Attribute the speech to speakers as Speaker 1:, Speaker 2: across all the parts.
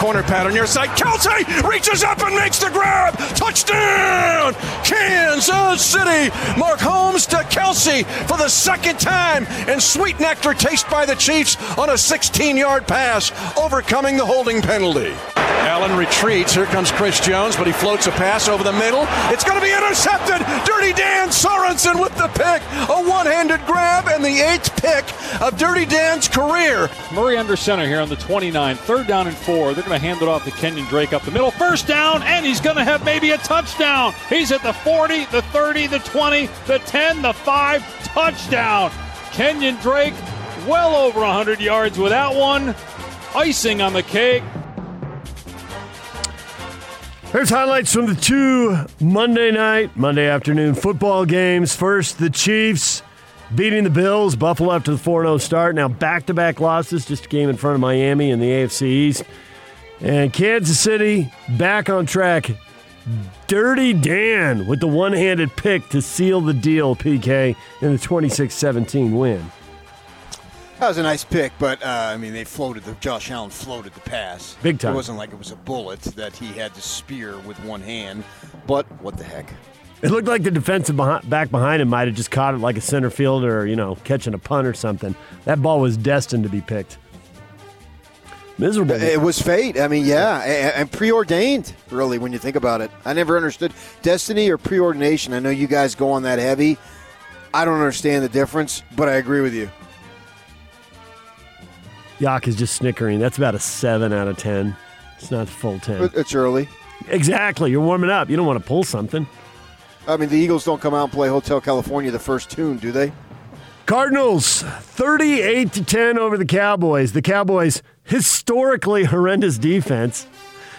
Speaker 1: Corner pattern near side. Kelce reaches up and makes the grab. Touchdown! Kansas City. Mahomes to Kelce for the second time. And sweet nectar taste by the Chiefs on a 16 yard pass, overcoming the holding penalty. Allen retreats. Here comes Chris Jones, but he floats a pass over the middle. It's going to be intercepted. Dirty Dan Sorensen with the pick. A one handed grab and the eighth pick of Dirty Dan's career.
Speaker 2: Murray under center here on the 29. Third down and four. They're going to hand it off to Kenyon Drake up the middle. First down, and he's going to have maybe a touchdown. He's at the 40, the 30, the 20, the 10, the 5. Touchdown. Kenyon Drake well over 100 yards with that one. Icing on the cake.
Speaker 3: Here's highlights from the two Monday night, Monday afternoon football games. First, the Chiefs beating the Bills. Buffalo after the 4 0 start. Now back to back losses, just a game in front of Miami in the AFC East. And Kansas City back on track. Dirty Dan with the one handed pick to seal the deal, PK, in the 26 17 win.
Speaker 4: That was a nice pick, but uh, I mean, they floated the Josh Allen floated the pass
Speaker 3: Big time.
Speaker 4: It wasn't like it was a bullet that he had to spear with one hand. But what the heck?
Speaker 3: It looked like the defensive behind, back behind him might have just caught it like a center fielder or, you know, catching a punt or something. That ball was destined to be picked. Miserable.
Speaker 4: It was fate. I mean, yeah, and, preordained. Really, when you think about it, I never understood destiny or preordination. I know you guys go on that heavy. I don't understand the difference, but I agree with you.
Speaker 3: Yak is just snickering. That's about a 7 out of 10. It's not full 10.
Speaker 4: It's early.
Speaker 3: Exactly. You're warming up. You don't want to pull something.
Speaker 4: I mean, the Eagles don't come out and play Hotel California the first tune, do they?
Speaker 3: Cardinals 38 to 10 over the Cowboys. The Cowboys historically horrendous defense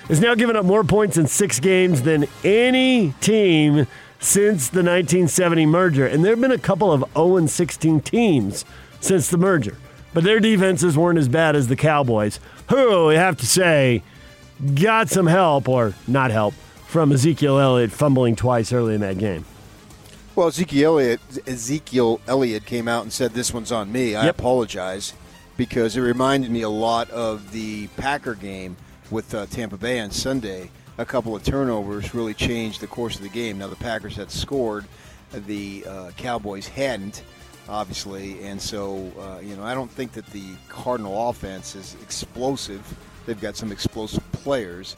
Speaker 3: is now giving up more points in 6 games than any team since the 1970 merger. And there've been a couple of 0 16 teams since the merger. But their defenses weren't as bad as the Cowboys, who we have to say got some help or not help from Ezekiel Elliott fumbling twice early in that game.
Speaker 4: Well, Ezekiel Elliott, Ezekiel Elliott came out and said, "This one's on me." I
Speaker 3: Yep.
Speaker 4: apologize because it reminded me a lot of the Packer game with uh, Tampa Bay on Sunday. A couple of turnovers really changed the course of the game. Now the Packers had scored, the uh, Cowboys hadn't, obviously, and so uh, you know I don't think that the Cardinal offense is explosive. They've got some explosive players,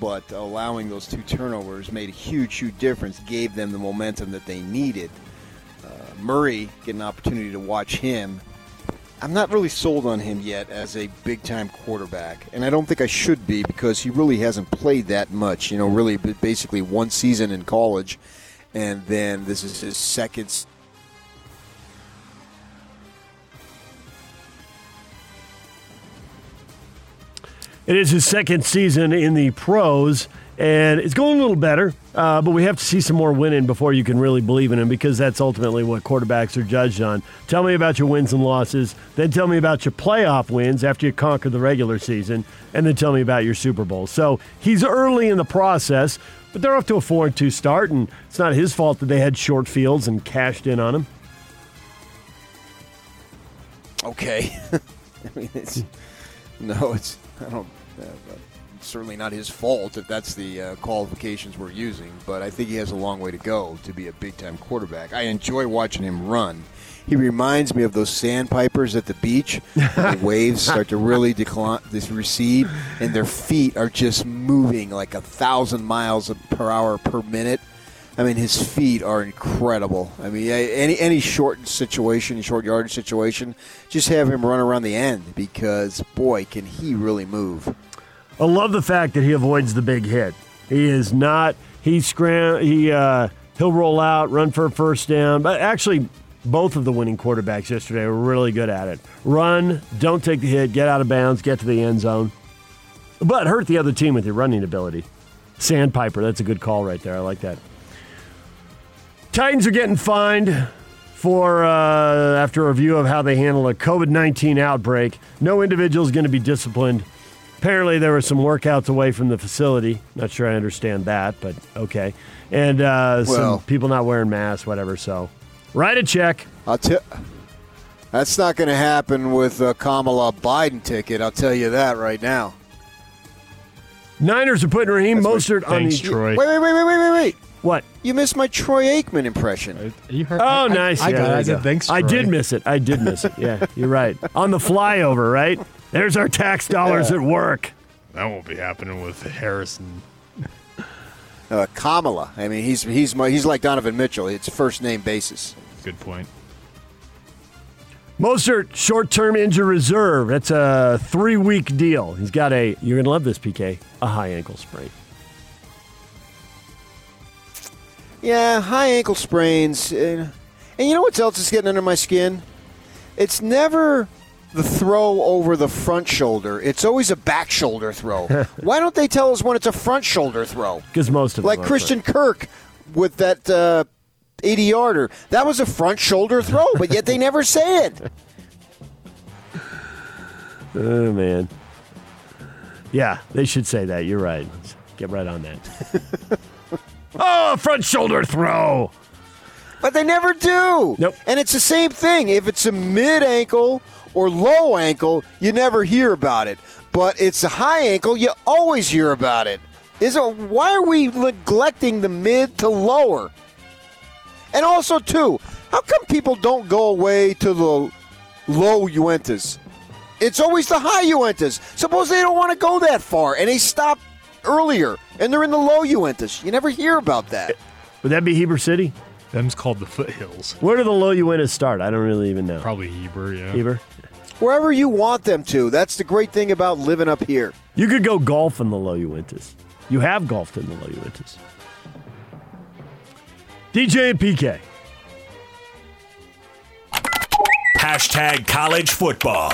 Speaker 4: but allowing those two turnovers made a huge, huge difference. Gave them the momentum that they needed. Uh, Murray get an opportunity to watch him. I'm not really sold on him yet as a big time quarterback, and I don't think I should be because he really hasn't played that much. You know, really basically one season in college, and then this is his second.
Speaker 3: It is his second season in the pros, and it's going a little better. Uh, but we have to see some more winning before you can really believe in him because that's ultimately what quarterbacks are judged on. Tell me about your wins and losses, then tell me about your playoff wins after you conquer the regular season, and then tell me about your Super Bowl. So he's early in the process, but they're off to a 4 and 2 start, and it's not his fault that they had short fields and cashed in on him.
Speaker 4: Okay, I mean it's no, it's I don't. Uh, certainly not his fault if that's the uh, qualifications we're using, but I think he has a long way to go to be a big time quarterback. I enjoy watching him run. He reminds me of those sandpipers at the beach. the waves start to really decline, this recede, and their feet are just moving like a thousand miles per hour per minute. I mean, his feet are incredible. I mean, any any short situation, short yardage situation, just have him run around the end because boy, can he really move.
Speaker 3: I love the fact that he avoids the big hit. He is not. He scram. He uh, he'll roll out, run for a first down. But actually, both of the winning quarterbacks yesterday were really good at it. Run, don't take the hit, get out of bounds, get to the end zone, but hurt the other team with your running ability. Sandpiper, that's a good call right there. I like that. Titans are getting fined for uh, after a review of how they handle a COVID nineteen outbreak. No individual is going to be disciplined. Apparently, there were some workouts away from the facility. Not sure I understand that, but okay. And uh,
Speaker 4: Well-
Speaker 3: some people not wearing masks, whatever. So, write a check.
Speaker 4: I'll tell. That's not going to happen with a Kamala Biden ticket. I'll tell you that right now.
Speaker 3: Niners are putting Raheem Mostert on
Speaker 5: Thanks,
Speaker 3: the
Speaker 5: Troy.
Speaker 4: Wait, wait, wait, wait, wait, wait, wait.
Speaker 3: what?
Speaker 4: You missed my Troy Aikman impression.
Speaker 5: You heard?
Speaker 3: Oh,
Speaker 5: I- I-
Speaker 3: nice.
Speaker 5: I,
Speaker 3: Yeah,
Speaker 5: got. I
Speaker 3: you
Speaker 5: said thanks.
Speaker 3: I did miss it. I did miss it. Yeah, you're right. On the flyover, right? There's our tax dollars at work.
Speaker 5: That won't be happening with Harrison.
Speaker 4: Uh, Kamala. I mean, he's he's he's like Donovan Mitchell. It's first name basis.
Speaker 5: Good point.
Speaker 3: Mostert, short term injury reserve. That's a three week deal. He's got a, you're going to love this, PK, a high ankle sprain.
Speaker 4: Yeah, high ankle sprains. uh, And you know what else is getting under my skin? It's never the throw over the front shoulder. It's always a back shoulder throw. Why don't they tell us when it's a front shoulder throw?
Speaker 3: Because most of
Speaker 4: Like Christian Kirk with that uh, 80 yarder. That was a front shoulder throw, but yet they never say it.
Speaker 3: Oh, man. Yeah, they should say that. You're right. Let's get right on that. oh, front shoulder throw.
Speaker 4: But they never do.
Speaker 3: Nope.
Speaker 4: And it's the same thing. If it's a mid ankle or low ankle, you never hear about it. But it's a high ankle, you always hear about it. Is it why are we neglecting the mid to lower? And also too, how come people don't go away to the low Uintas? It's always the high Uintas. Suppose they don't want to go that far and they stop earlier and they're in the low Uintas. You never hear about that.
Speaker 3: Would that be Heber City?
Speaker 5: Them's called the foothills.
Speaker 3: Where do the low Uintas start? I don't really even know.
Speaker 5: Probably Heber, yeah.
Speaker 3: Heber?
Speaker 4: Wherever you want them to. That's the great thing about living up here.
Speaker 3: You could go golf in the low Uintas. You have golfed in the low Uintas. DJ and PK.
Speaker 6: Hashtag college football.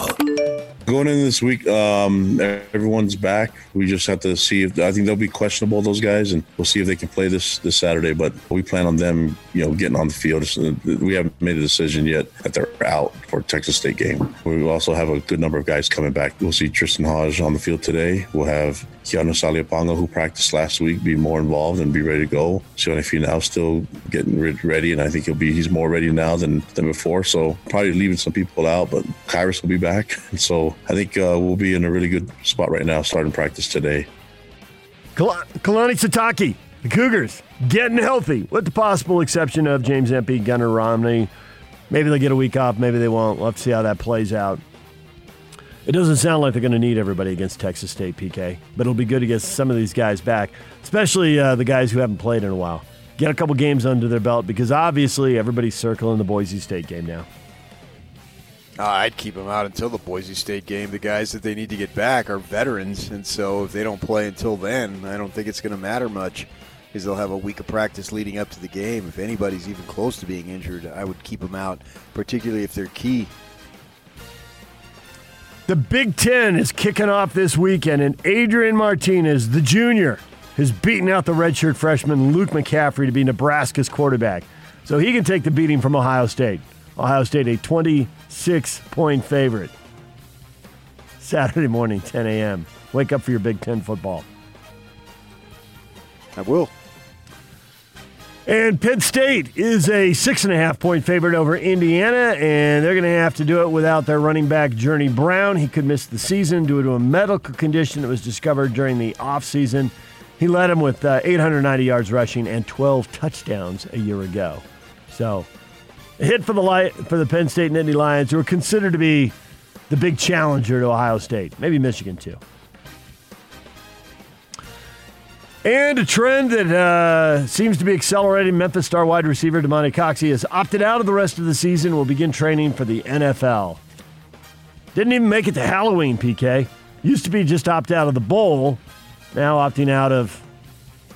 Speaker 7: Going in this week, um, everyone's back. We just have to see if I think they'll be questionable those guys, and we'll see if they can play this this Saturday. But we plan on them, you know, getting on the field. We haven't made a decision yet that they're out for Texas State game. We also have a good number of guys coming back. We'll see Tristen Hoge on the field today. We'll have Keanu Saliaponga, who practiced last week, be more involved and be ready to go. Sione Finau still getting ready, and I think he'll be he's more ready now than than before. So probably leaving some people out, but Kyrus will be back, and so I think uh, we'll be in a really good spot right now, starting practice today.
Speaker 3: Kal- Kalani Sitake, the Cougars, getting healthy, with the possible exception of James Empey, Gunnar Romney. Maybe they'll get a week off, maybe they won't. We'll have to see how that plays out. It doesn't sound like they're going to need everybody against Texas State, PK, but it'll be good to get some of these guys back, especially uh, the guys who haven't played in a while. Get a couple games under their belt because obviously everybody's circling the Boise State game now.
Speaker 4: Uh, I'd keep them out until the Boise State game. The guys that they need to get back are veterans, and so if they don't play until then, I don't think it's going to matter much because they'll have a week of practice leading up to the game. If anybody's even close to being injured, I would keep them out, particularly if they're key.
Speaker 3: The Big Ten is kicking off this weekend, and Adrian Martinez, the junior, has beaten out the redshirt freshman Luke McCaffrey to be Nebraska's quarterback. So he can take the beating from Ohio State. Ohio State, a 26 point favorite. Saturday morning, 10 a.m. Wake up for your Big Ten football.
Speaker 4: I will.
Speaker 3: And Penn State is a six and a half point favorite over Indiana, and they're going to have to do it without their running back, Journey Brown. He could miss the season due to a medical condition that was discovered during the offseason. He led them with uh, 890 yards rushing and 12 touchdowns a year ago. So, hit for the light for the Penn State and Nittany Lions, who are considered to be the big challenger to Ohio State, maybe Michigan too. And a trend that uh, seems to be accelerating Memphis star wide receiver Damonte Coxie has opted out of the rest of the season, will begin training for the NFL. Didn't even make it to Halloween, PK. Used to be just opt out of the bowl, now opting out of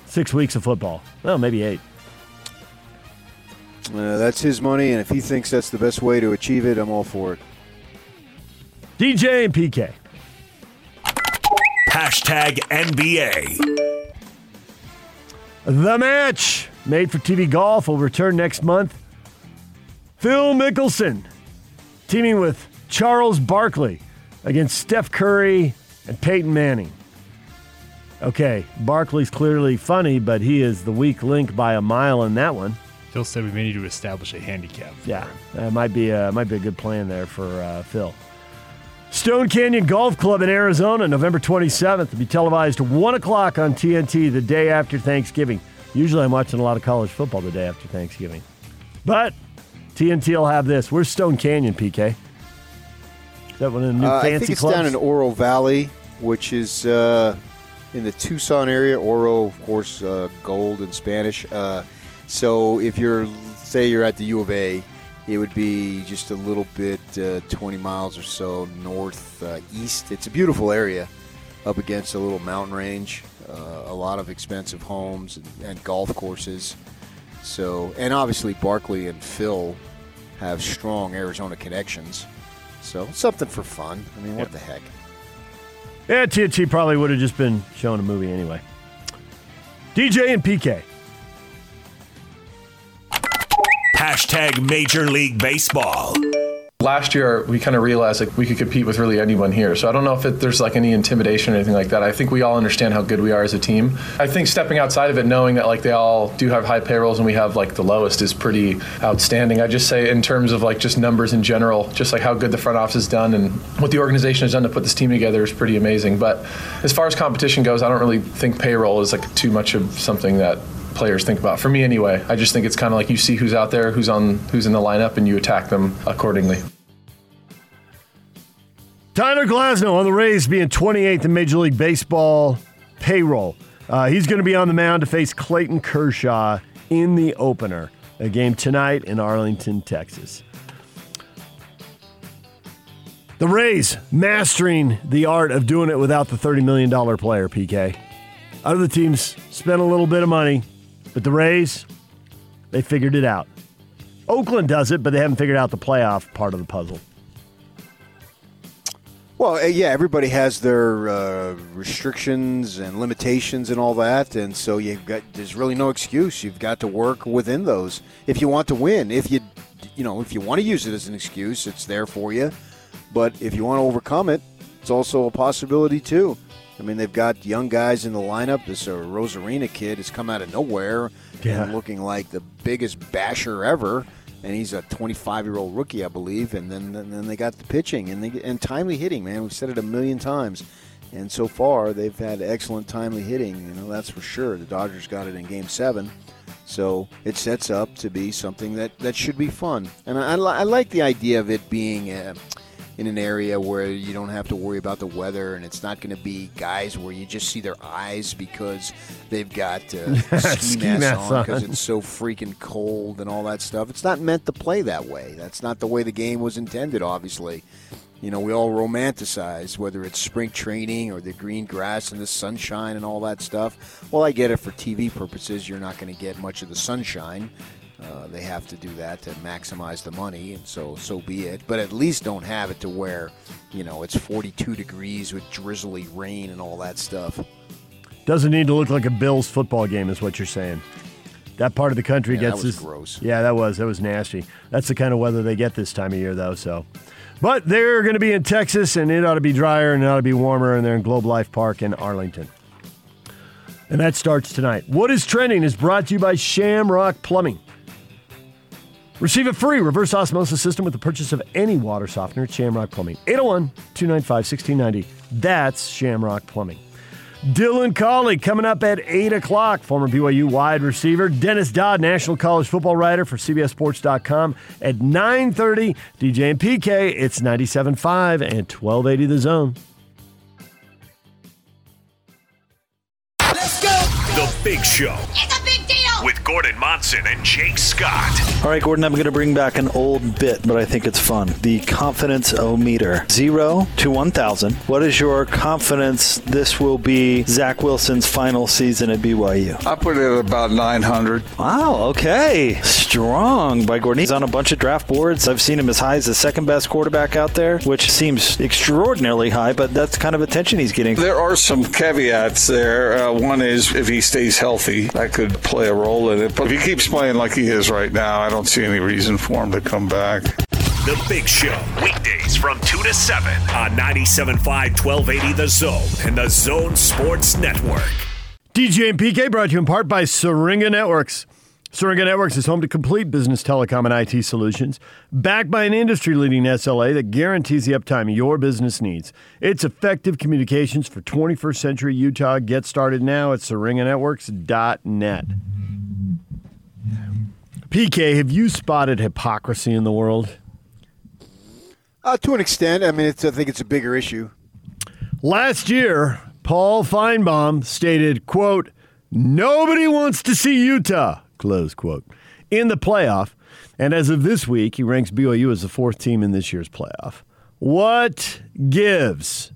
Speaker 3: six weeks of football. Well, maybe eight.
Speaker 4: Uh, that's his money, and if he thinks that's the best way to achieve it, I'm all for it.
Speaker 3: DJ and PK.
Speaker 6: Hashtag NBA.
Speaker 3: The match Made for TV Golf will return next month. Phil Mickelson teaming with Charles Barkley against Steph Curry and Peyton Manning. Okay, Barkley's clearly funny, but he is the weak link by a mile in that one.
Speaker 5: Phil said we may need to establish a handicap.
Speaker 3: Yeah, that might be a, might be a good plan there for uh, Phil. Stone Canyon Golf Club in Arizona, November 27th, will be televised at 1 o'clock on TNT the day after Thanksgiving. Usually I'm watching a lot of college football the day after Thanksgiving. But TNT will have this. Where's Stone Canyon, PK? Is that one of the new
Speaker 4: Uh,
Speaker 3: fancy
Speaker 4: I think it's
Speaker 3: clubs?
Speaker 4: down in Oro Valley, which is uh, in the Tucson area. Oro, of course, uh, gold in Spanish. So if you're, say, you're at the U of A, it would be just a little bit, uh, 20 miles or so north uh, east. It's a beautiful area, up against a little mountain range. Uh, a lot of expensive homes and, and golf courses. So, and obviously Barkley and Phil have strong Arizona connections. So something for fun. I mean, what the heck?
Speaker 3: Yeah, TNT probably would have just been showing a movie anyway. DJ and PK.
Speaker 6: Hashtag Major League Baseball.
Speaker 8: Last year, we kind of realized like we could compete with really anyone here. So I don't know if it, there's like any intimidation or anything like that. I think we all understand how good we are as a team. I think stepping outside of it, knowing that like they all do have high payrolls and we have like the lowest, is pretty outstanding. I just say in terms of like just numbers in general, just like how good the front office has done and what the organization has done to put this team together is pretty amazing. But as far as competition goes, I don't really think payroll is like too much of something that players think about. For me, anyway, I just think it's kind of like you see who's out there, who's on, who's in the lineup, and you attack them accordingly.
Speaker 3: Tyler Glasnow on the Rays being 28th in Major League Baseball payroll. Uh, he's going to be on the mound to face Clayton Kershaw in the opener, a game tonight in Arlington, Texas. The Rays mastering the art of doing it without the $30 million player, PK. Other teams spent a little bit of money, but the Rays, they figured it out. Oakland does it, but they haven't figured out the playoff part of the puzzle.
Speaker 4: Well, uh, yeah, everybody has their uh, restrictions and limitations and all that, and so you've got there's really no excuse. You've got to work within those if you want to win. If you, you know, if you want to use it as an excuse, it's there for you. But if you want to overcome it, it's also a possibility too. I mean, they've got young guys in the lineup. This uh, Arozarena kid has come out of nowhere
Speaker 3: Yeah.
Speaker 4: and looking like the biggest basher ever. And he's a 25 year old rookie, I believe. And then, and then they got the pitching and they, and timely hitting. Man, we've said it a million times. And so far, they've had excellent timely hitting. You know, that's for sure. The Dodgers got it in Game Seven. So it sets up to be something that, that should be fun. And I, I, li- I like the idea of it being uh, in an area where you don't have to worry about the weather and it's not going to be guys where you just see their eyes because they've got uh, ski,
Speaker 3: Ski
Speaker 4: masks on because it's so freaking cold and all that stuff. It's not meant to play that way. That's not the way the game was intended, obviously. You know, we all romanticize whether it's spring training or the green grass and the sunshine and all that stuff. Well, I get it for TV purposes. You're not going to get much of the sunshine. Uh, they have to do that to maximize the money, and so so be it. But at least don't have it to where, you know, it's 42 degrees with drizzly rain and all that stuff.
Speaker 3: Doesn't need to look like a Bills football game, is what you're saying. That part of the country
Speaker 4: Yeah, that
Speaker 3: gets
Speaker 4: was
Speaker 3: this.
Speaker 4: gross.
Speaker 3: Yeah, that was that was nasty. That's the kind of weather they get this time of year, though. So, but they're going to be in Texas, and it ought to be drier and it ought to be warmer, and they're in Globe Life Park in Arlington. And that starts tonight. What is trending is brought to you by Shamrock Plumbing. Receive a free reverse osmosis system with the purchase of any water softener at Shamrock Plumbing. 801 295 1690. That's Shamrock Plumbing. Dylan Collie coming up at 8 o'clock. Former BYU wide receiver. Dennis Dodd, national college football writer for CBSSports.com. At 9.30, DJ and PK, it's 97.5 and 1280 The Zone.
Speaker 9: Let's go.
Speaker 6: The Big Show with Gordon Monson and Jake Scott.
Speaker 10: All right, Gordon, I'm going to bring back an old bit, but I think it's fun. The confidence o meter. Zero to 1,000. What is your confidence this will be Zach Wilson's final season at BYU?
Speaker 11: I put it at about 900.
Speaker 10: Wow, okay. Strong by Gordon. He's on a bunch of draft boards. I've seen him as high as the second best quarterback out there, which seems extraordinarily high, but that's kind of attention he's getting.
Speaker 11: There are some caveats there. Uh, one is if he stays healthy, that could play a role. Role in it. But if he keeps playing like he is right now, I don't see any reason for him to come back.
Speaker 6: The Big Show, weekdays from 2 to 7 on 97.5 1280 The Zone and The Zone Sports Network.
Speaker 3: DJ and PK brought to you in part by Syringa Networks. Syringa Networks is home to complete business telecom and IT solutions, backed by an industry leading SLA that guarantees the uptime your business needs. It's effective communications for 21st century Utah. Get started now at syringanetworks.net. PK, have you spotted hypocrisy in the world?
Speaker 4: Uh, to an extent. I mean, it's, I think it's a bigger issue.
Speaker 3: Last year, Paul Finebaum stated, quote, Nobody wants to see Utah, close quote, in the playoff. And as of this week, he ranks BYU as the fourth team in this year's playoff. What gives?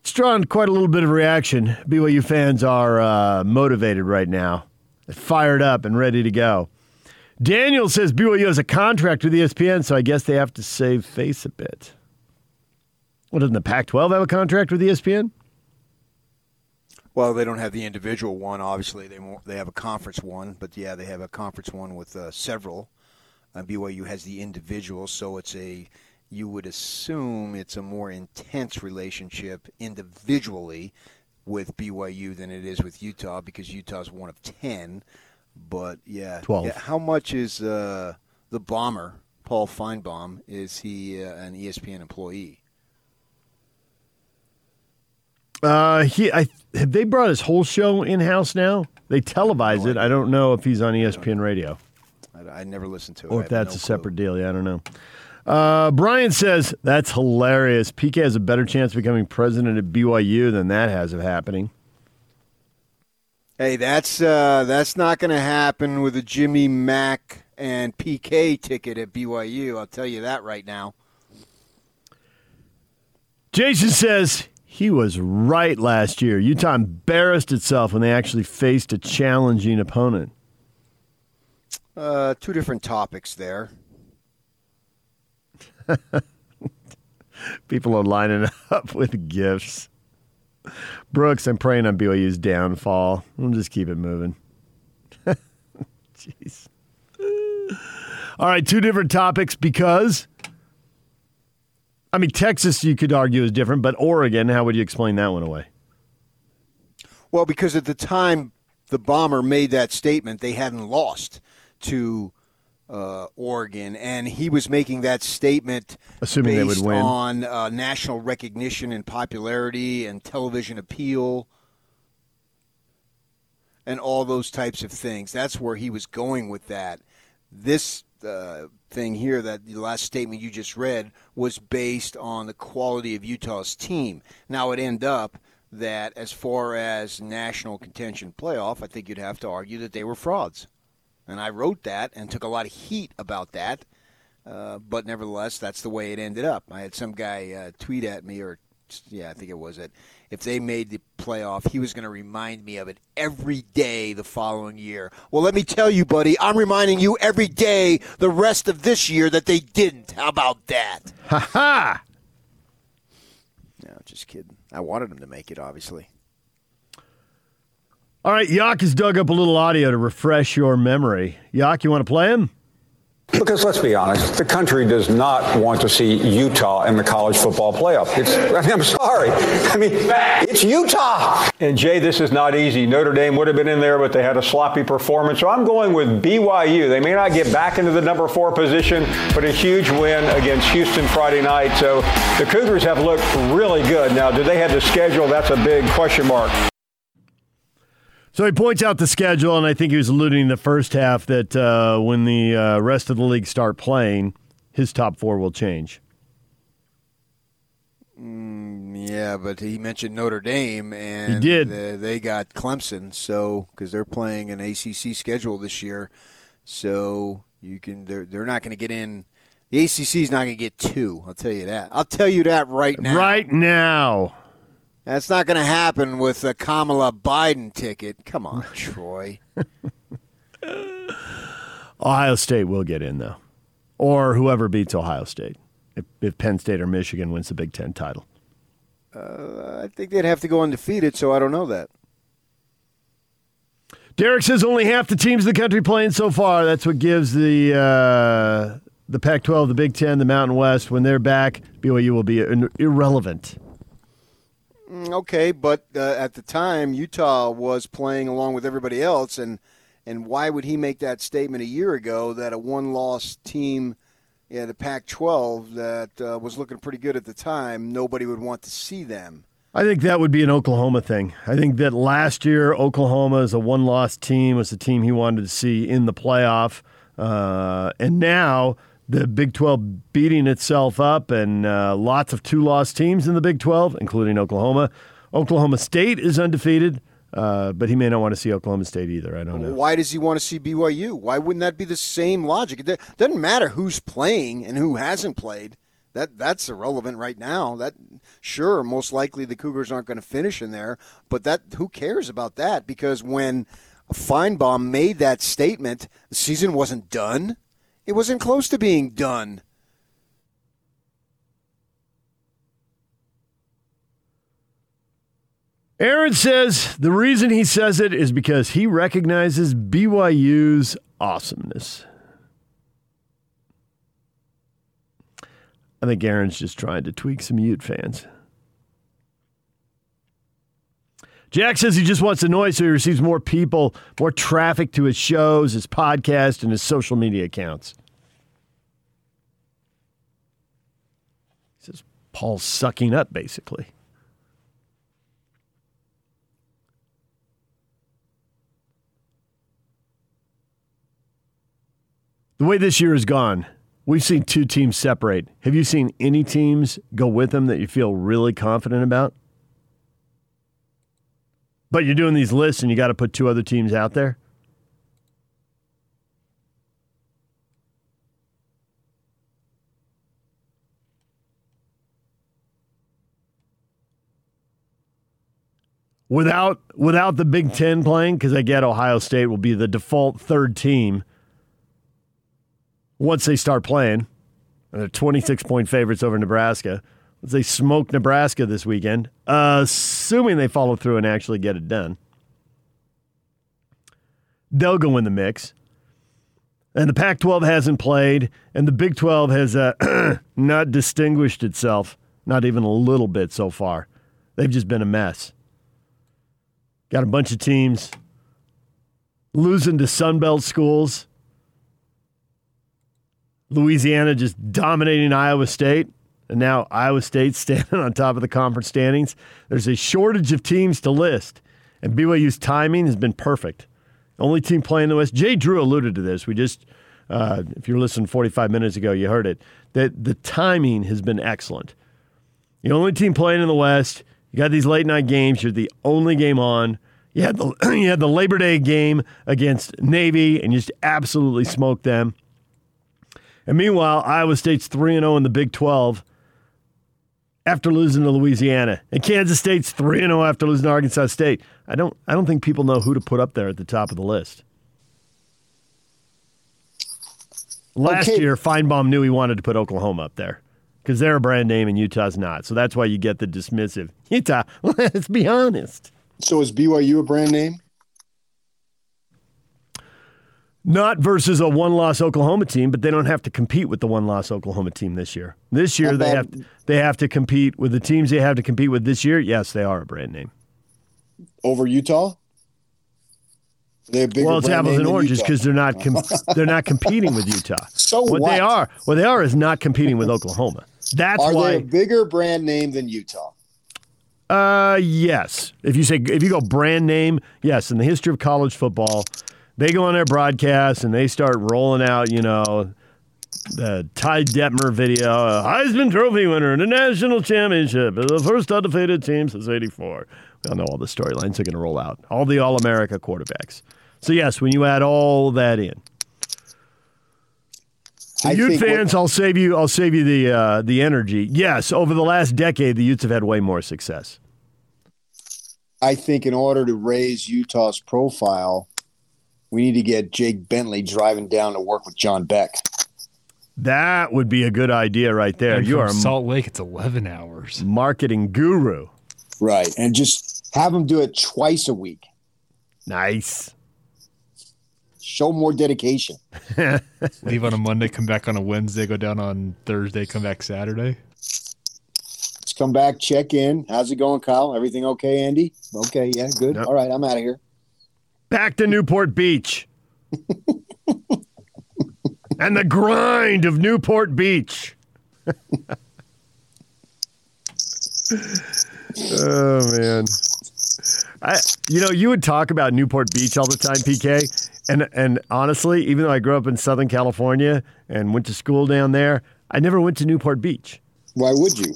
Speaker 3: It's drawn quite a little bit of reaction. BYU fans are uh, motivated right now, fired up and ready to go. Daniel says BYU has a contract with ESPN, so I guess they have to save face a bit. Well, doesn't the Pac 12 have a contract with ESPN?
Speaker 4: Well, they don't have the individual one. Obviously, they they have a conference one, but yeah, they have a conference one with uh, several. Uh, BYU has the individual, so it's a you would assume it's a more intense relationship individually with BYU than it is with Utah because Utah's one of ten. But yeah,
Speaker 3: 12.
Speaker 4: Yeah, how much is uh, the bomber Paul Finebaum? Is he uh, an ESPN employee?
Speaker 3: Uh, he, I have they brought his whole show in house now. They televise it. I don't know if he's on ESPN Radio
Speaker 4: I, I never listened to it.
Speaker 3: or if that's
Speaker 4: no
Speaker 3: a separate deal. Yeah, I don't know. Uh, Brian says that's hilarious. PK has a better chance of becoming president at BYU than that has of happening.
Speaker 4: Hey, that's uh, that's not going to happen with a Jimmy Mack and PK ticket at BYU. I'll tell you that right now.
Speaker 3: Jason says he was right last year. Utah embarrassed itself when they actually faced a challenging opponent.
Speaker 4: Uh, two different topics there.
Speaker 3: People are lining up with gifts. Brooks, I'm praying on BYU's downfall. We'll just keep it moving. Jeez. All right, two different topics because, I mean, Texas, you could argue is different, but Oregon, how would you explain that one away?
Speaker 4: Well, because at the time the bomber made that statement, they hadn't lost to uh, Oregon, and he was making that statement
Speaker 3: Assuming they would win.
Speaker 4: on uh, national recognition and popularity and television appeal and all those types of things. That's where he was going with that. This uh, thing here, that the last statement you just read, was based on the quality of Utah's team. Now it end up that as far as national contention playoff, I think you'd have to argue that they were frauds. And I wrote that and took a lot of heat about that. Uh, but nevertheless, that's the way it ended up. I had some guy uh, tweet at me, or yeah, I think it was it. If they made the playoff, he was going to remind me of it every day the following year. Well, let me tell you, buddy, I'm reminding you every day the rest of this year that they didn't. How about that?
Speaker 3: Ha ha!
Speaker 4: No, just kidding. I wanted them to make it, obviously.
Speaker 3: All right, Yak has dug up a little audio to refresh your memory. Yak, you want to play him?
Speaker 12: Because let's be honest, the country does not want to see Utah in the college football playoff. It's, I mean, I'm sorry. I mean, it's Utah. And Jay, this is not easy. Notre Dame would have been in there, but they had a sloppy performance. So I'm going with BYU. They may not get back into the number four position, but a huge win against Houston Friday night. So the Cougars have looked really good. Now, do they have the schedule? That's a big question mark.
Speaker 3: So he points out the schedule, and I think he was alluding in the first half that uh, when the uh, rest of the league start playing, his top four will change.
Speaker 4: Mm, yeah, but he mentioned Notre Dame, and
Speaker 3: He did.
Speaker 4: the- they got Clemson, so because they're playing an ACC schedule this year, so you can they're they're not going to get in. The ACC is not going to get two. I'll tell you that. I'll tell you that right now.
Speaker 3: Right now.
Speaker 4: That's not going to happen with a Kamala Biden ticket. Come on, Troy.
Speaker 3: Ohio State will get in, though. Or whoever beats Ohio State. If, if Penn State or Michigan wins the Big Ten title.
Speaker 4: Uh, I think they'd have to go undefeated, so I don't know that.
Speaker 3: Derek says only half the teams in the country playing so far. That's what gives the uh, the Pac-12, the Big Ten, the Mountain West. When they're back, BYU will be ir- irrelevant.
Speaker 4: Mm, Okay, but uh, at the time, Utah was playing along with everybody else, and and why would he make that statement a year ago that a one-loss team, yeah, the Pac-12 that uh, was looking pretty good at the time, nobody would want to see them.
Speaker 3: I think that would be an Oklahoma thing. I think that last year Oklahoma as a one-loss team was the team he wanted to see in the playoff, uh, and now the Big 12 beating itself up, and uh, lots of two-loss teams in the Big 12, including Oklahoma. Oklahoma State is undefeated, uh, but he may not want to see Oklahoma State either. I don't know.
Speaker 4: Why does he want to see BYU? Why wouldn't that be the same logic? It doesn't matter who's playing and who hasn't played. That that's irrelevant right now. That sure, most likely the Cougars aren't going to finish in there, but that who cares about that? Because when Finebaum made that statement, the season wasn't done. It wasn't close to being done.
Speaker 3: Aaron says the reason he says it is because he recognizes BYU's awesomeness. I think Aaron's just trying to tweak some Ute fans. Jack says he just wants the noise so he receives more people, more traffic to his shows, his podcast, and his social media accounts. He says Paul's sucking up, basically. The way this year has gone, we've seen two teams separate. Have you seen any teams go with them that you feel really confident about? But you're doing these lists and you got to put two other teams out there? Without without the Big Ten playing, because I get Ohio State will be the default third team once they start playing. And they're 26 point favorites over Nebraska. They smoke Nebraska this weekend, uh, assuming they follow through and actually get it done, they'll go in the mix. And the Pac 12 hasn't played, and the Big 12 has uh, not distinguished itself, not even a little bit so far. They've just been a mess. Got a bunch of teams losing to Sunbelt schools. Louisiana just dominating Iowa State. And now Iowa State standing on top of the conference standings. There's a shortage of teams to list, and BYU's timing has been perfect. Only team playing in the West. Jay Drew alluded to this. We just, uh, if you're listening 45 minutes ago, you heard it. That the timing has been excellent. The only team playing in the West. You got these late night games. You're the only game on. You had the you had the Labor Day game against Navy, and you just absolutely smoked them. And meanwhile, Iowa State's 3 and 0 in the Big 12 after losing to Louisiana. And Kansas State's 3 and 0 after losing to Arkansas State. I don't I don't think people know who to put up there at the top of the list. Last
Speaker 4: Okay.
Speaker 3: year, Finebaum knew he wanted to put Oklahoma up there because they're a brand name and Utah's not. So that's why you get the dismissive. Utah, let's be honest.
Speaker 13: So is BYU a brand name?
Speaker 3: Not versus a one-loss Oklahoma team, but they don't have to compete with the one-loss Oklahoma team this year. This year they have they have to compete with the teams they have to compete with this year. Yes, they are a brand name.
Speaker 13: Over Utah? They're
Speaker 3: well, it's apples and oranges because they're not com- they're not competing with Utah.
Speaker 13: So
Speaker 3: what,
Speaker 13: what?
Speaker 3: they are, what they are is not competing with Oklahoma. That's
Speaker 13: Are
Speaker 3: why.
Speaker 13: they a bigger brand name than Utah?
Speaker 3: Uh, yes. If you say if you go brand name, yes. In the history of college football, they go on their broadcast and they start rolling out, you know, the Ty Detmer video, a Heisman Trophy winner in the national championship, the first undefeated team since '84. We all know all the storylines they're going to roll out. All the All America quarterbacks. So yes, when you add all that in. So
Speaker 13: I
Speaker 3: Ute fans, I'll save you. I'll save you the uh, the energy. Yes, over the last decade, the Utes have had way more success.
Speaker 13: I think in order to raise Utah's profile, we need to get Jake Bentley driving down to work with John Beck.
Speaker 3: That would be a good idea right there.
Speaker 5: And
Speaker 3: you
Speaker 5: from
Speaker 3: are
Speaker 5: Salt Lake. It's 11 hours.
Speaker 3: marketing guru.
Speaker 13: Right. And just have him do it twice a week.
Speaker 3: Nice.
Speaker 4: Show more dedication.
Speaker 5: Leave on a Monday, come back on a Wednesday, go down on Thursday, come back Saturday.
Speaker 4: Let's come back, check in. How's it going, Kyle? Everything okay, Andy? Okay, yeah, good. All right, I'm out of here.
Speaker 3: Back to Newport Beach. and the grind of Newport Beach. oh man. I you know, you would talk about Newport Beach all the time, PK. And and honestly, even though I grew up in Southern California and went to school down there, I never went to Newport Beach.
Speaker 4: Why would you?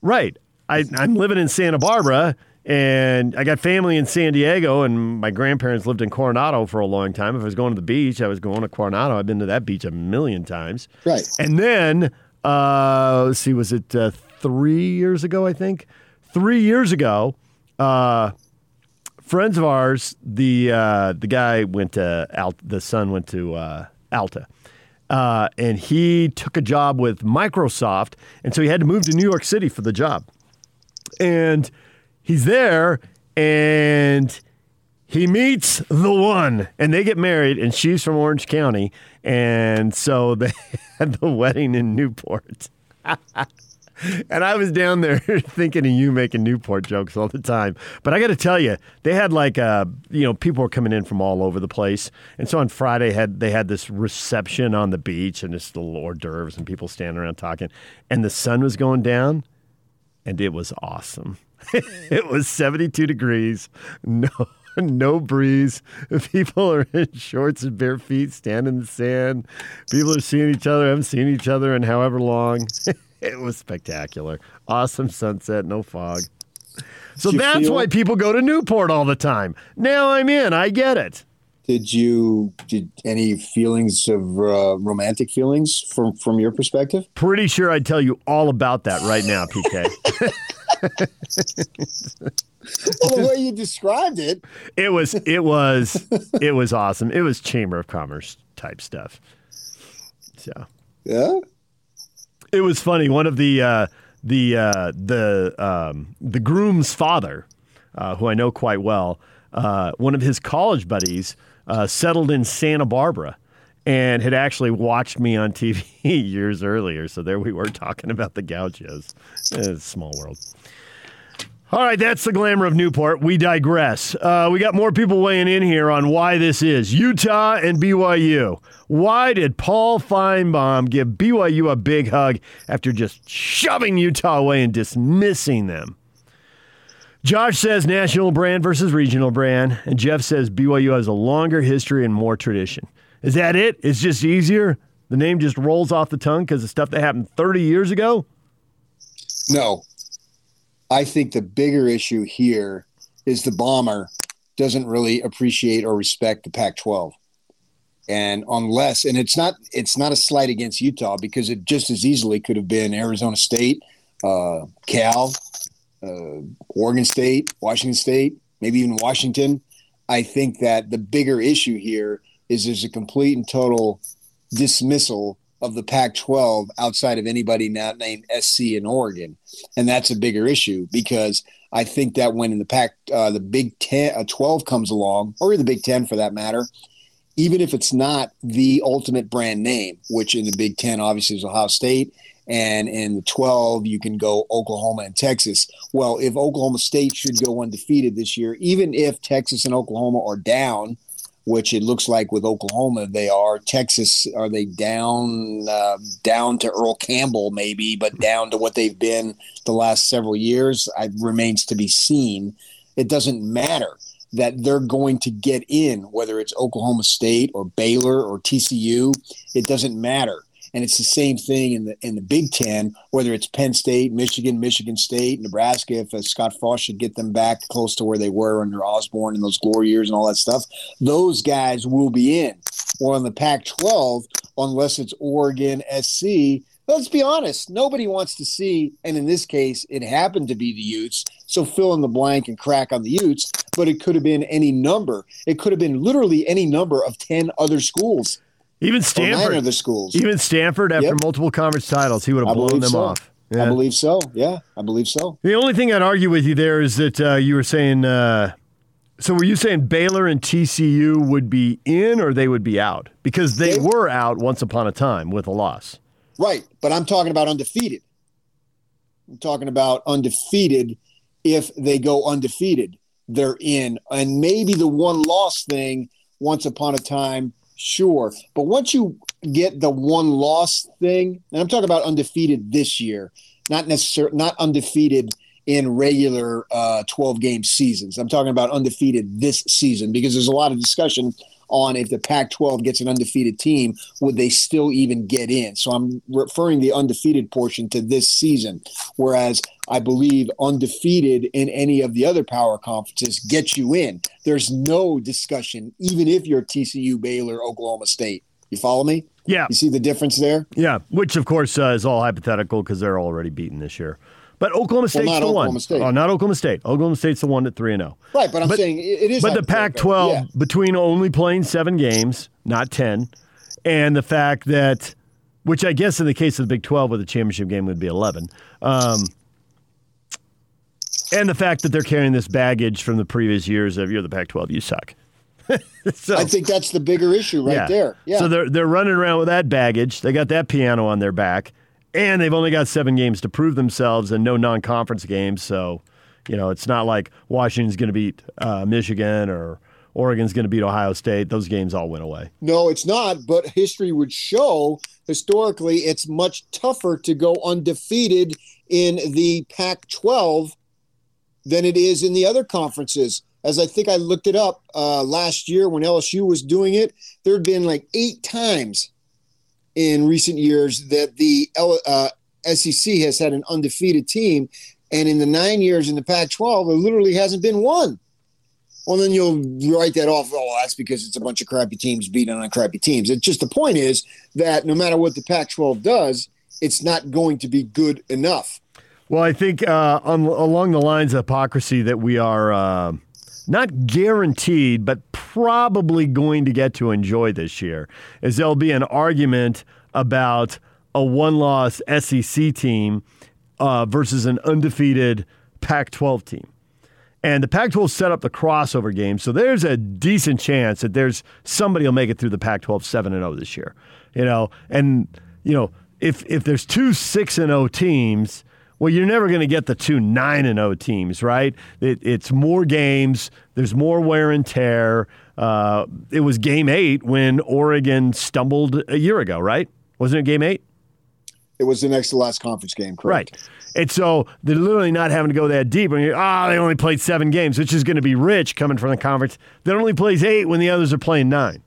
Speaker 3: Right. I, I'm living in Santa Barbara and I got family in San Diego, and my grandparents lived in Coronado for a long time. If I was going to the beach, I was going to Coronado. I've been to that beach a million times.
Speaker 4: Right.
Speaker 3: And then, uh, let's see, was it uh, three years ago, I think? Three years ago, uh, friends of ours, the uh, the guy went to Alta, the son went to uh, Alta. Uh, and he took a job with Microsoft, and so he had to move to New York City for the job. And he's there, and he meets the one, and they get married, and she's from Orange County, and so they had the wedding in Newport. And I was down there thinking of you making Newport jokes all the time. But I got to tell you, they had like, uh, you know, people were coming in from all over the place. And so on Friday, had they had this reception on the beach and this little hors d'oeuvres and people standing around talking. And the sun was going down, and it was awesome. it was 72 degrees, no no breeze. People are in shorts and bare feet, standing in the sand. People are seeing each other, haven't seen each other in however long. it was spectacular. Awesome sunset, no fog. So that's
Speaker 4: feel-
Speaker 3: why people go to Newport all the time. Now I'm in. I get it.
Speaker 4: Did you did any feelings of uh, romantic feelings from from your perspective?
Speaker 3: Pretty sure I'd tell you all about that right now, PK.
Speaker 4: well, the way you described it,
Speaker 3: It was it was it was awesome. It was Chamber of Commerce type stuff. So
Speaker 4: yeah,
Speaker 3: it was funny. One of the uh, the uh, the um, the groom's father, uh, who I know quite well, uh, one of his college buddies uh, settled in Santa Barbara. And had actually watched me on TV years earlier. So there we were talking about the gauchos. It's small world. All right, that's the glamour of Newport. We digress. Uh, we got more people weighing in here on why this is Utah and BYU. Why did Paul Finebaum give BYU a big hug after just shoving Utah away and dismissing them? Josh says national brand versus regional brand, and Jeff says BYU has a longer history and more tradition. Is that it? It's just easier? The name just rolls off the tongue because of stuff that happened 30 years ago?
Speaker 4: no. I think the bigger issue here is the bomber doesn't really appreciate or respect the Pac-12, and unless and it's not it's not a slight against Utah because it just as easily could have been Arizona State, uh, Cal, uh, Oregon State, Washington State, maybe even Washington. I think that the bigger issue here is there's a complete and total dismissal of the Pac 12 outside of anybody now named SC in Oregon. And that's a bigger issue because I think that when in the Pac, uh, the Big 10, uh, 12 comes along, or the Big 10 for that matter, even if it's not the ultimate brand name, which in the Big 10 obviously is Ohio State, and in the 12 you can go Oklahoma and Texas. Well, if Oklahoma State should go undefeated this year, even if Texas and Oklahoma are down, which it looks like with Oklahoma they are. Texas are they down uh, down to Earl Campbell maybe, but down to what they've been the last several years. It remains to be seen. It doesn't matter that they're going to get in, whether it's Oklahoma State or Baylor or TCU. It doesn't matter. And it's the same thing in the in the Big Ten, whether it's Penn State, Michigan, Michigan State, Nebraska. If uh, Scott Frost should get them back close to where they were under Osborne and those glory years and all that stuff, those guys will be in. Or on the Pac-12, unless it's Oregon, SC. Let's be honest. Nobody wants to see, and in this case, it happened to be the Utes. So fill in the blank and crack on the Utes, but it could have been any number. It could have been literally any number of ten other schools.
Speaker 3: Even Stanford.
Speaker 4: other schools.
Speaker 3: Even Stanford, after
Speaker 4: Yep.
Speaker 3: multiple conference titles, he would have blown them
Speaker 4: so.
Speaker 3: off.
Speaker 4: I believe so. Yeah, I believe so.
Speaker 3: The only thing I'd argue with you there is that uh, you were saying uh, So were you saying Baylor and TCU would be in or they would be out? Because they, they were out once upon a time with a loss.
Speaker 4: Right, but I'm talking about undefeated. I'm talking about undefeated if they go undefeated, they're in. And maybe the one loss thing once upon a time, sure. But once you get the one loss thing, and I'm talking about undefeated this year, not necessarily not undefeated in regular uh, 12 game seasons. I'm talking about undefeated this season because there's a lot of discussion on if the Pac 12 gets an undefeated team, would they still even get in? So I'm referring the undefeated portion to this season, whereas I believe undefeated in any of the other power conferences gets you in. There's no discussion, even if you're TCU, Baylor, Oklahoma State. You follow me?
Speaker 3: Yeah.
Speaker 4: You see the difference there?
Speaker 3: Yeah, which of course uh, is all hypothetical because they're already beaten this year. But Oklahoma State's
Speaker 4: well,
Speaker 3: the
Speaker 4: Oklahoma
Speaker 3: one.
Speaker 4: State.
Speaker 3: Oh, not Oklahoma State. Oklahoma State's the one at three and zero.
Speaker 4: Oh. Right, but I'm saying it is.
Speaker 3: But the Pac-12 yeah. between only playing seven games, not ten, and the fact that, which I guess in the case of the Big 12 with the championship game would be eleven, um, and the fact that they're carrying this baggage from the previous years of you're the Pac-12, you suck.
Speaker 4: so, I think that's the bigger issue right
Speaker 3: yeah.
Speaker 4: there. Yeah.
Speaker 3: So they're they're running around with that baggage. They got that piano on their back and they've only got seven games to prove themselves and no non conference games. So, you know, it's not like Washington's going to beat uh, Michigan or Oregon's going to beat Ohio State. Those games all went away.
Speaker 4: No, it's not. But history would show historically it's much tougher to go undefeated in the Pac 12 than it is in the other conferences. As I think I looked it up uh, last year when LSU was doing it, there had been like eight times in recent years that the uh, SEC has had an undefeated team, and in the nine years in the Pac-12, there literally hasn't been one. Well, then you'll write that off. Oh, that's because it's a bunch of crappy teams beating on crappy teams. It's just the point is that no matter what the Pac-12 does, it's not going to be good enough.
Speaker 3: Well, I think uh, on, along the lines of hypocrisy that we are. Uh not guaranteed, but probably going to get to enjoy this year, is there'll be an argument about a one loss SEC team uh, versus an undefeated Pac 12 team. And the Pac 12 set up the crossover game, so there's a decent chance that there's somebody will make it through the Pac 12 7 0 this year. You know, and, you know, if, if there's two 6 0 teams, well, you're never going to get the two 9 and 0 teams, right? It, it's more games, there's more wear and tear. Uh, it was game eight when Oregon stumbled a year ago, right? Wasn't it game eight?
Speaker 4: It was the next to last conference game, correct?
Speaker 3: Right. And so they're literally not having to go that deep. And you ah, oh, they only played seven games, which is going to be rich coming from the conference that only plays eight when the others are playing nine.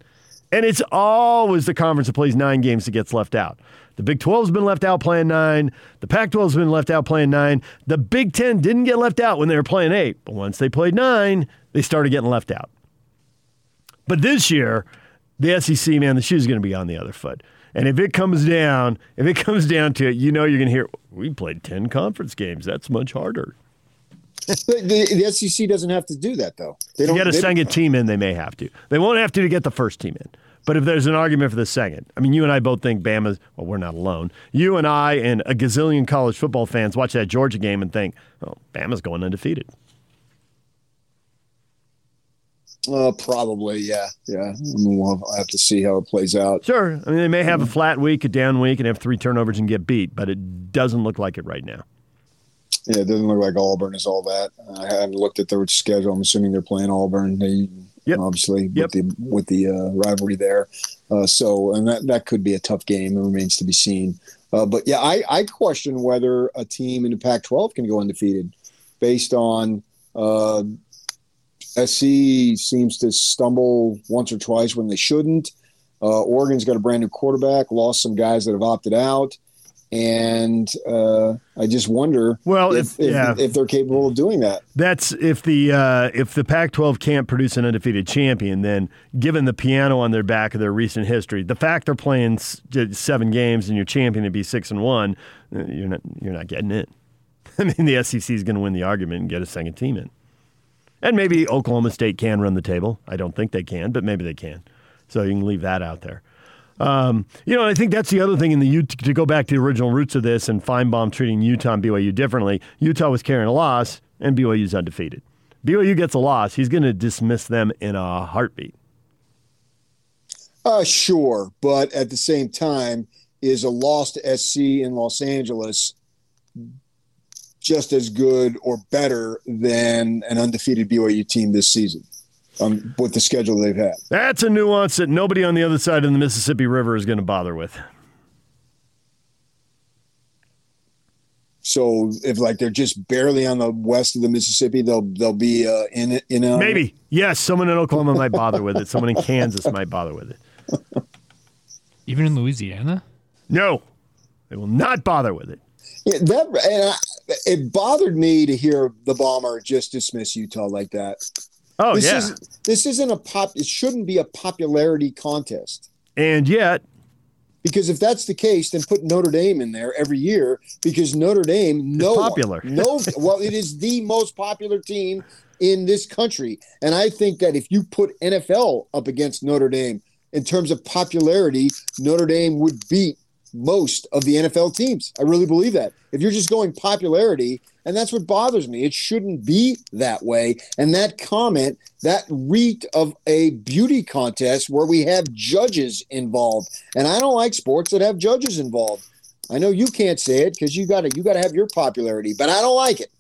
Speaker 3: And it's always the conference that plays nine games that gets left out. The Big 12's been left out playing nine. The Pac 12's been left out playing nine. The Big 10 didn't get left out when they were playing eight. But once they played nine, they started getting left out. But this year, the SEC, man, the shoe's going to be on the other foot. And if it comes down, if it comes down to it, you know you're going to hear, we played 10 conference games. That's much harder.
Speaker 4: the, the, SEC doesn't have to do that, though.
Speaker 3: They don't, get a second team in, they may have to. They won't have to to get the first team in. But if there's an argument for the second, I mean, you and I both think Bama's, well, we're not alone. You and I and a gazillion college football fans watch that Georgia game and think, oh, Bama's going undefeated.
Speaker 4: Uh, probably, yeah, yeah. I mean, we'll have to see how it plays out.
Speaker 3: Sure. I mean, they may have a flat week, a down week, and have three turnovers and get beat, but it doesn't look like it right now.
Speaker 4: Yeah, it doesn't look like Auburn is all that. I haven't looked at their schedule. I'm assuming they're playing Auburn. They yep. obviously yep. with the with the uh, rivalry there. Uh, so, and that that could be a tough game. It remains to be seen. Uh, but yeah, I, I question whether a team in the Pac-12 can go undefeated based on uh, SC seems to stumble once or twice when they shouldn't. Uh, Oregon's got a brand new quarterback, lost some guys that have opted out, and uh, I just wonder.
Speaker 3: Well, if
Speaker 4: if,
Speaker 3: yeah.
Speaker 4: if, they're capable of doing that.
Speaker 3: That's if the uh, if the Pac-12 can't produce an undefeated champion, then given the piano on their back of their recent history, the fact they're playing seven games and your champion to be six and one, uh, you're not you're not getting it. I mean, the SEC is going to win the argument and get a second team in. And maybe Oklahoma State can run the table. I don't think they can, but maybe they can. So you can leave that out there. Um, you know, I think that's the other thing in the U- to go back to the original roots of this and Finebaum treating Utah and BYU differently. Utah was carrying a loss, and BYU's undefeated. BYU gets a loss, he's going to dismiss them in a heartbeat.
Speaker 4: Uh, sure, but at the same time, is a loss to SC in Los Angeles just as good or better than an undefeated BYU team this season um, with the schedule they've had?
Speaker 3: That's a nuance that nobody on the other side of the Mississippi River is going to bother with.
Speaker 4: So if like they're just barely on the west of the Mississippi, they'll they'll be uh, in it. In
Speaker 3: maybe yes, someone in Oklahoma might bother with it. Someone in Kansas might bother with it.
Speaker 5: Even in Louisiana?
Speaker 3: No, they will not bother with it.
Speaker 4: Yeah, that and I, it bothered me to hear the bomber just dismiss Utah like that.
Speaker 3: Oh
Speaker 4: this
Speaker 3: yeah,
Speaker 4: is, this isn't a pop. It shouldn't be a popularity contest.
Speaker 3: And yet,
Speaker 4: because if that's the case, then put Notre Dame in there every year because Notre Dame, no
Speaker 3: popular,
Speaker 4: one, no, well, it is the most popular team in this country, and I think that if you put NFL up against Notre Dame in terms of popularity, Notre Dame would beat most of the NFL teams. I really believe that. If you're just going popularity, and that's what bothers me, it shouldn't be that way. And that comment, that reeked of a beauty contest where we have judges involved. And I don't like sports that have judges involved. I know you can't say it because you got to you got to have your popularity, but I don't like it.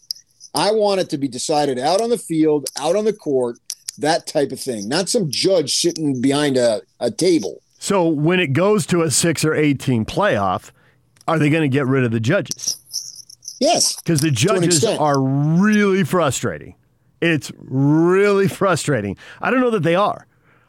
Speaker 4: I want it to be decided out on the field, out on the court, that type of thing, not some judge sitting behind a, a table.
Speaker 3: So when it goes to a six or eighteen playoff, are they going to get rid of the judges?
Speaker 4: Yes.
Speaker 3: Because the judges are really frustrating. It's really frustrating. I don't know that they are.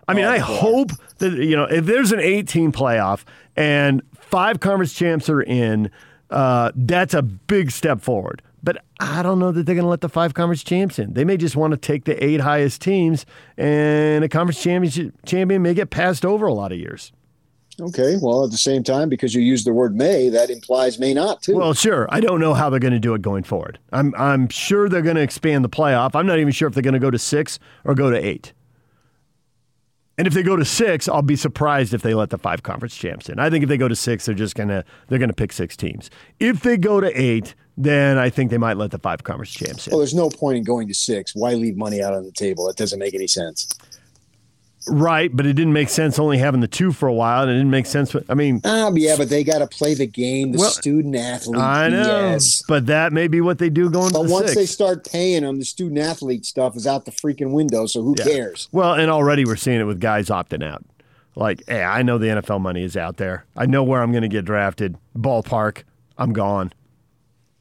Speaker 3: I mean, oh, I hope that, you know, if there's an 18 playoff and five conference champs are in, uh, that's a big step forward. But I don't know that they're going to let the five conference champs in. They may just want to take the eight highest teams, and a conference championship champion may get passed over a lot of years.
Speaker 4: Okay, well, at the same time, because you use the word may, that implies may not too.
Speaker 3: Well, sure. I don't know how they're going to do it going forward. I'm I'm sure they're going to expand the playoff. I'm not even sure if they're going to go to six or go to eight. And if they go to six, I'll be surprised if they let the five conference champs in. I think if they go to six, they're just gonna they're gonna pick six teams. If they go to eight, then I think they might let the five conference champs in.
Speaker 4: Well, there's no point in going to six. Why leave money out on the table? That doesn't make any sense.
Speaker 3: Right, but it didn't make sense only having the two for a while. And it didn't make sense. I mean,
Speaker 4: uh, yeah, but they got to play the game. The well, student athlete.
Speaker 3: I know,
Speaker 4: BS.
Speaker 3: but that may be what they do going.
Speaker 4: But
Speaker 3: the
Speaker 4: once
Speaker 3: six.
Speaker 4: they start paying them, the student athlete stuff is out the freaking window. So who
Speaker 3: Yeah.
Speaker 4: cares?
Speaker 3: Well, and already we're seeing it with guys opting out. Like, hey, I know the NFL money is out there. I know where I'm going to get drafted. Ballpark, I'm gone.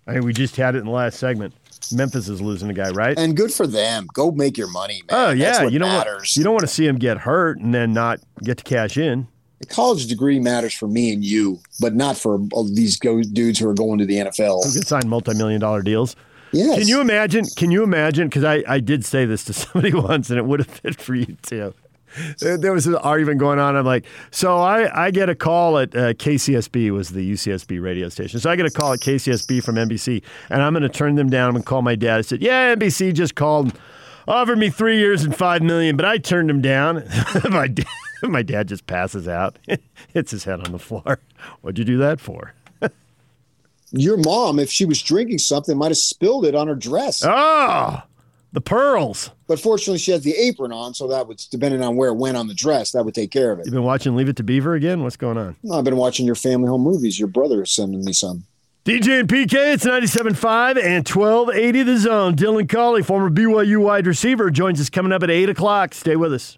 Speaker 3: I mean, we just had it in the last segment. Memphis is losing a guy, right?
Speaker 4: And good for them. Go make your money, man.
Speaker 3: oh
Speaker 4: That's
Speaker 3: yeah,
Speaker 4: what
Speaker 3: you don't
Speaker 4: matters.
Speaker 3: want you don't want to see him get hurt and then not get to cash in.
Speaker 4: The college degree matters for me and you, but not for all these go- dudes who are going to the NFL.
Speaker 3: Who can sign multi-million dollar deals?
Speaker 4: Yes.
Speaker 3: Can you imagine? Can you imagine? Because I, I did say this to somebody once, and it would have fit for you too. There there was an argument going on. I'm like, so I, I get a call at uh, KCSB was the UCSB radio station. So I get a call at KCSB from NBC, and I'm going to turn them down. I'm going to call my dad. I said, yeah, NBC just called, offered me three years and five million, but I turned them down. my dad, my dad just passes out, hits his head on the floor. What'd you do that for?
Speaker 4: Your mom, if she was drinking something, might have spilled it on her dress.
Speaker 3: Oh, the pearls.
Speaker 4: But fortunately, she has the apron on, so that would, depending on where it went on the dress, that would take care of it.
Speaker 3: You've been watching Leave It to Beaver again? What's going on?
Speaker 4: No, I've been watching your family home movies. Your brother is sending me some.
Speaker 3: DJ and PK, it's 97.5 and 1280 The Zone. Dylan Collie, former BYU wide receiver, joins us coming up at 8 o'clock. Stay with us.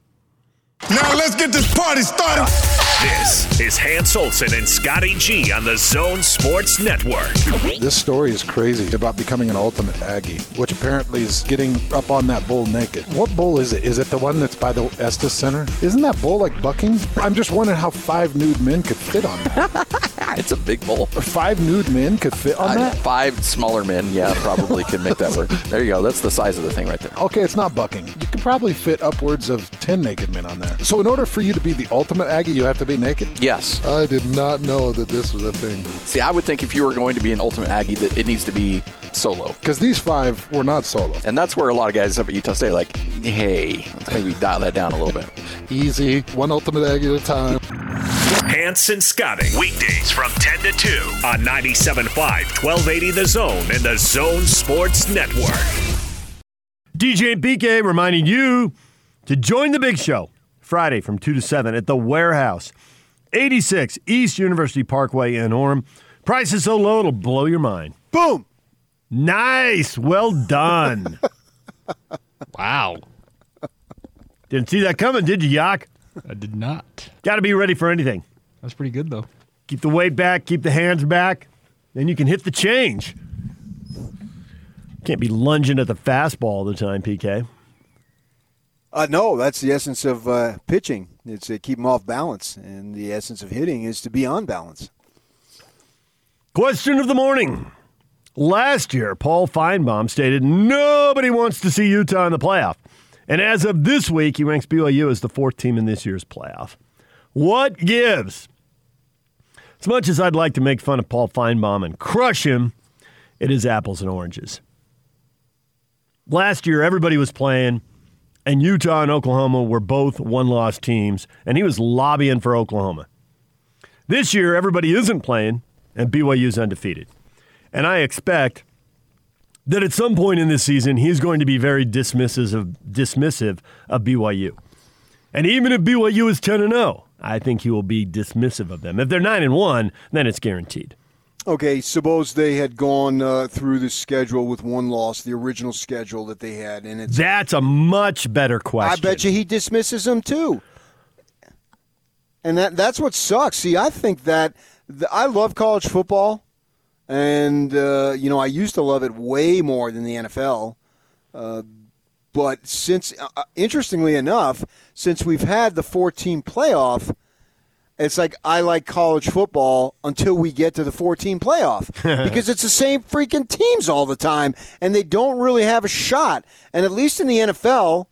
Speaker 14: Now let's get this party started.
Speaker 6: This is Hans Olsen and Scotty G on the Zone Sports Network.
Speaker 1: This story is crazy about becoming an ultimate Aggie, which apparently is getting up on that bull naked. What bull is it? Is it the one that's by the Estes Center? Isn't that bull like bucking? I'm just wondering how five nude men could fit on that.
Speaker 15: it's a big bowl.
Speaker 1: Five nude men could fit on
Speaker 15: Uh,
Speaker 1: that?
Speaker 15: Five smaller men, yeah, probably could make that work. There you go. That's the size of the thing right there.
Speaker 1: Okay, it's not bucking. You could probably fit upwards of 10 naked men on that. So, in order for you to be the ultimate Aggie, you have to be naked?
Speaker 15: Yes.
Speaker 1: I did not know that this was a thing.
Speaker 15: See, I would think if you were going to be an ultimate Aggie, that it needs to be solo.
Speaker 1: Because these five were not solo.
Speaker 15: And that's where a lot of guys up at Utah State like, hey, let's maybe dial that down a little bit.
Speaker 1: Easy, one ultimate Aggie at a time.
Speaker 6: Hans and Scotty. Weekdays from 10 to 2 on 97.5, 1280 The Zone and the Zone Sports Network.
Speaker 3: DJ and PK reminding you to join the big show Friday from 2 to 7 at the Warehouse, 86 East University Parkway in Orem. Price is so low it'll blow your mind.
Speaker 4: Boom.
Speaker 3: Nice. Well done.
Speaker 5: wow.
Speaker 3: Didn't see that coming, did you, Yak?
Speaker 5: I did not.
Speaker 3: Got to be ready for anything.
Speaker 5: That's pretty good, though.
Speaker 3: Keep the weight back, keep the hands back, then you can hit the change. Can't be lunging at the fastball all the time, PK.
Speaker 4: Uh, no, that's the essence of uh, pitching. It's to keep them off balance, and the essence of hitting is to be on balance.
Speaker 3: Question of the morning. Last year, Paul Finebaum stated nobody wants to see Utah in the playoff. And as of this week, he ranks BYU as the fourth team in this year's playoff. What gives? As much as I'd like to make fun of Paul Finebaum and crush him, it is apples and oranges. Last year, everybody was playing, and Utah and Oklahoma were both one loss teams, and he was lobbying for Oklahoma. This year, everybody isn't playing, and BYU's undefeated. And I expect that at some point in this season, he's going to be very dismissive of, dismissive of BYU. And even if BYU is 10 and 0, I think he will be dismissive of them. If they're 9 and 1, then it's guaranteed.
Speaker 4: Okay, suppose they had gone uh, through the schedule with one loss, the original schedule that they had, and it's
Speaker 3: That's a much better question.
Speaker 4: I bet you he dismisses them too. And that that's what sucks. See, I think that the, I love college football, and uh, you know I used to love it way more than the NFL. Uh, but since, uh, interestingly enough, since we've had the 14 playoff, it's like I like college football until we get to the 14 playoff because it's the same freaking teams all the time, and they don't really have a shot. And at least in the NFL,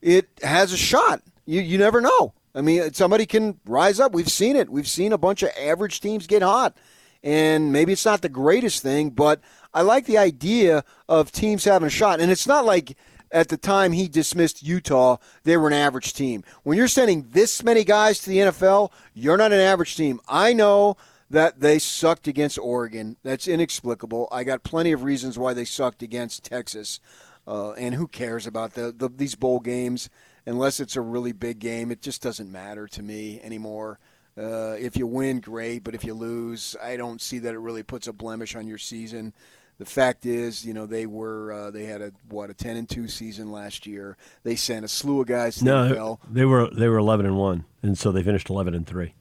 Speaker 4: it has a shot. You you never know. I mean, somebody can rise up. We've seen it. We've seen a bunch of average teams get hot, and maybe it's not the greatest thing, but I like the idea of teams having a shot. And it's not like at the time he dismissed Utah, they were an average team. When you're sending this many guys to the NFL, you're not an average team. I know that they sucked against Oregon. That's inexplicable. I got plenty of reasons why they sucked against Texas. Uh, and who cares about the, the these bowl games? unless it's a really big game, it just doesn't matter to me anymore. Uh, if you win, great, but if you lose, I don't see that it really puts a blemish on your season. The fact is, you know, they were uh, they had a what a ten and two season last year. They sent a slew of guys to
Speaker 3: no,
Speaker 4: the NFL.
Speaker 3: they were they were eleven and one, and so they finished eleven and three.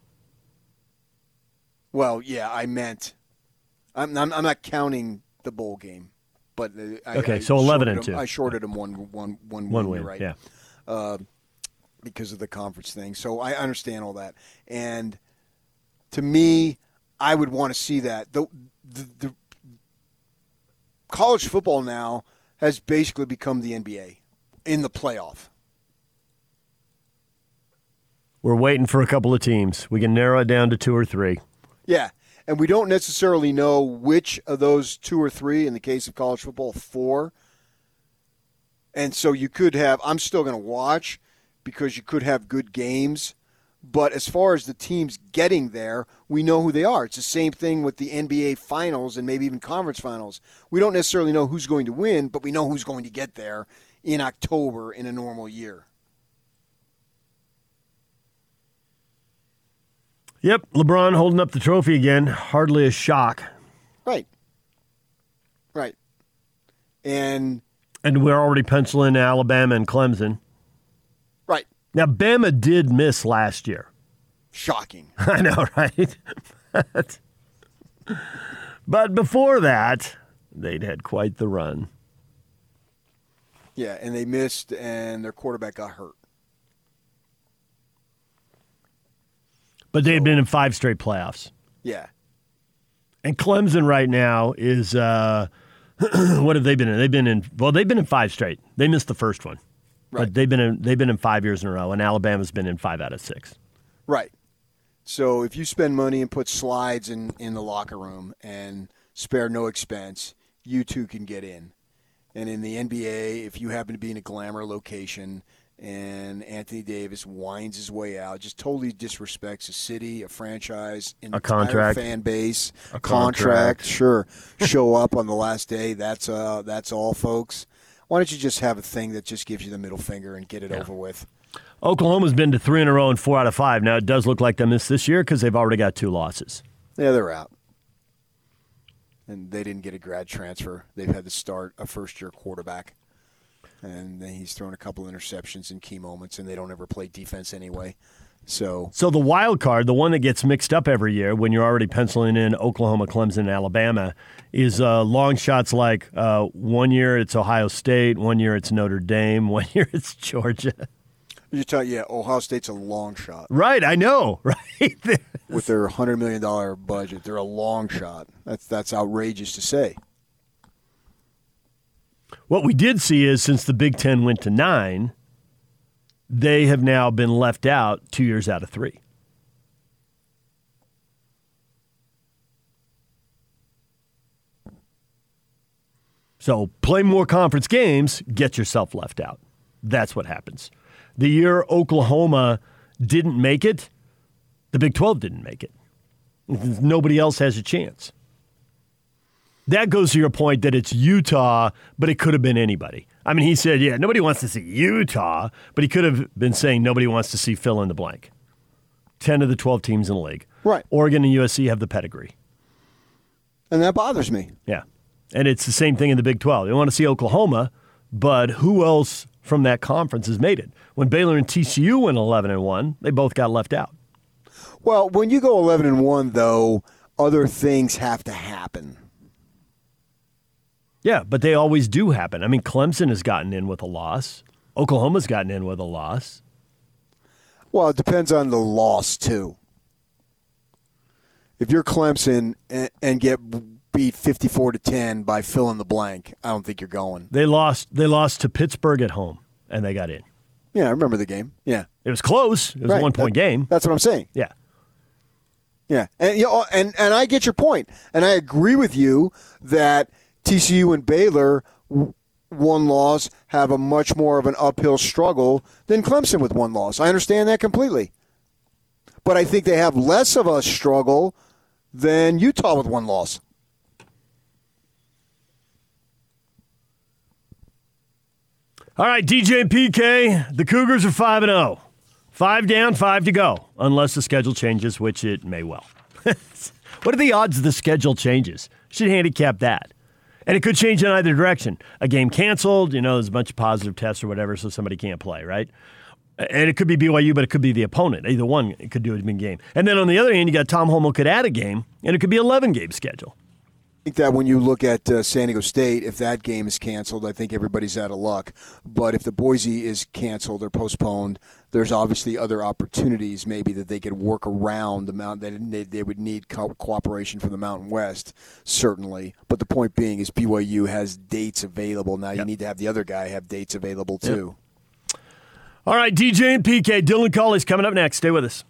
Speaker 4: Well, yeah, I meant I'm I'm, I'm not counting the bowl game, but uh, I,
Speaker 3: Okay,
Speaker 4: I
Speaker 3: so 11 and
Speaker 4: shorted
Speaker 3: two.
Speaker 4: I shorted them one one one
Speaker 3: One
Speaker 4: win,
Speaker 3: win,
Speaker 4: right.
Speaker 3: yeah.
Speaker 4: uh, because of the conference thing. So I understand all that. And to me, I would want to see that. The, the, the college football now has basically become the NBA in the playoff.
Speaker 3: We're waiting for a couple of teams. We can narrow it down to two or three.
Speaker 4: Yeah. And we don't necessarily know which of those two or three, in the case of college football, four. And so you could have, I'm still going to watch because you could have good games. But as far as the teams getting there, we know who they are. It's the same thing with the NBA finals and maybe even conference finals. We don't necessarily know who's going to win, but we know who's going to get there in October in a normal year.
Speaker 3: Yep, LeBron holding up the trophy again. Hardly a shock.
Speaker 4: Right. Right. And
Speaker 3: And we're already penciling Alabama and Clemson. Now, Bama did miss last year.
Speaker 4: Shocking.
Speaker 3: I know, right? but, but before that, they'd had quite the run.
Speaker 4: Yeah, and they missed, and their quarterback got hurt.
Speaker 3: But they had been in five straight playoffs.
Speaker 4: Yeah.
Speaker 3: And Clemson right now is uh, what have they been in? They've been in well, they've been in five straight. They missed the first one, but they've been in they've been in five years in a row, and Alabama's been in five out of six.
Speaker 4: Right. So if you spend money and put slides in, in the locker room and spare no expense, you too can get in. And in the NBA, if you happen to be in a glamour location and Anthony Davis winds his way out, just totally disrespects a city, a franchise, an
Speaker 3: A contract.
Speaker 4: fan base,
Speaker 3: A
Speaker 4: contract,
Speaker 3: contract.
Speaker 4: sure, show up on the last day. That's uh, that's all, folks. Why don't you just have a thing that just gives you the middle finger and get it over with?
Speaker 3: Oklahoma's been to three in a row and four out of five. Now, it does look like they missed this year because they've already got two losses.
Speaker 4: Yeah, they're out. And they didn't get a grad transfer. They've had to start a first year quarterback. And then he's thrown a couple of interceptions in key moments, and they don't ever play defense anyway. So
Speaker 3: So the wild card, the one that gets mixed up every year when you're already penciling in Oklahoma, Clemson, and Alabama, is uh, long shots like uh, one year it's Ohio State, one year it's Notre Dame, one year it's Georgia.
Speaker 4: you tell yeah, Ohio State's a long shot.
Speaker 3: Right, I know, right?
Speaker 4: With their hundred million dollar budget, they're a long shot. That's that's outrageous to say.
Speaker 3: What we did see is since the Big Ten went to nine, they have now been left out two years out of three. So play more conference games, get yourself left out. That's what happens. The year Oklahoma didn't make it, the Big 12 didn't make it. Nobody else has a chance. That goes to your point that it's Utah, but it could have been anybody. I mean, he said, yeah, nobody wants to see Utah, but he could have been saying nobody wants to see fill in the blank. 10 of the 12 teams in the league.
Speaker 4: Right.
Speaker 3: Oregon and USC have the pedigree.
Speaker 4: And that bothers me.
Speaker 3: Yeah. And it's the same thing in the Big 12. They want to see Oklahoma, but who else from that conference has made it? When Baylor and TCU went 11 and 1, they both got left out.
Speaker 4: Well, when you go eleven and one, though, other things have to happen.
Speaker 3: Yeah, but they always do happen. I mean, Clemson has gotten in with a loss. Oklahoma's gotten in with a loss.
Speaker 4: Well, it depends on the loss too. If you're Clemson and, and get beat fifty-four to ten by fill in the blank, I don't think you're going.
Speaker 3: They lost. They lost to Pittsburgh at home, and they got in.
Speaker 4: Yeah, I remember the game. Yeah,
Speaker 3: It was close. It was
Speaker 4: Right.
Speaker 3: a one-point
Speaker 4: That-
Speaker 3: game.
Speaker 4: That's what I'm saying.
Speaker 3: Yeah.
Speaker 4: Yeah, and you know, and and I get your point, and I agree with you that TCU and Baylor, one loss, have a much more of an uphill struggle than Clemson with one loss. I understand that completely, but I think they have less of a struggle than Utah with one loss.
Speaker 3: All right, DJ and PK, the Cougars are 5 and 0. 5 down, 5 to go, unless the schedule changes, which it may well. what are the odds the schedule changes? Should handicap that. And it could change in either direction. A game canceled, you know, there's a bunch of positive tests or whatever, so somebody can't play, right? And it could be BYU, but it could be the opponent. Either one could do a in game. And then on the other hand, you got Tom Holmoe could add a game, and it could be 11 game schedule.
Speaker 4: I think that when you look at uh, San Diego State, if that game is canceled, I think everybody's out of luck. But if the Boise is canceled or postponed, there's obviously other opportunities maybe that they could work around the mountain. They, they, would need co- cooperation from the Mountain West, certainly. But the point being is BYU has dates available. Now you need to have the other guy have dates available too.
Speaker 3: All right, DJ and PK, Dylan Collie's coming up next. Stay with us.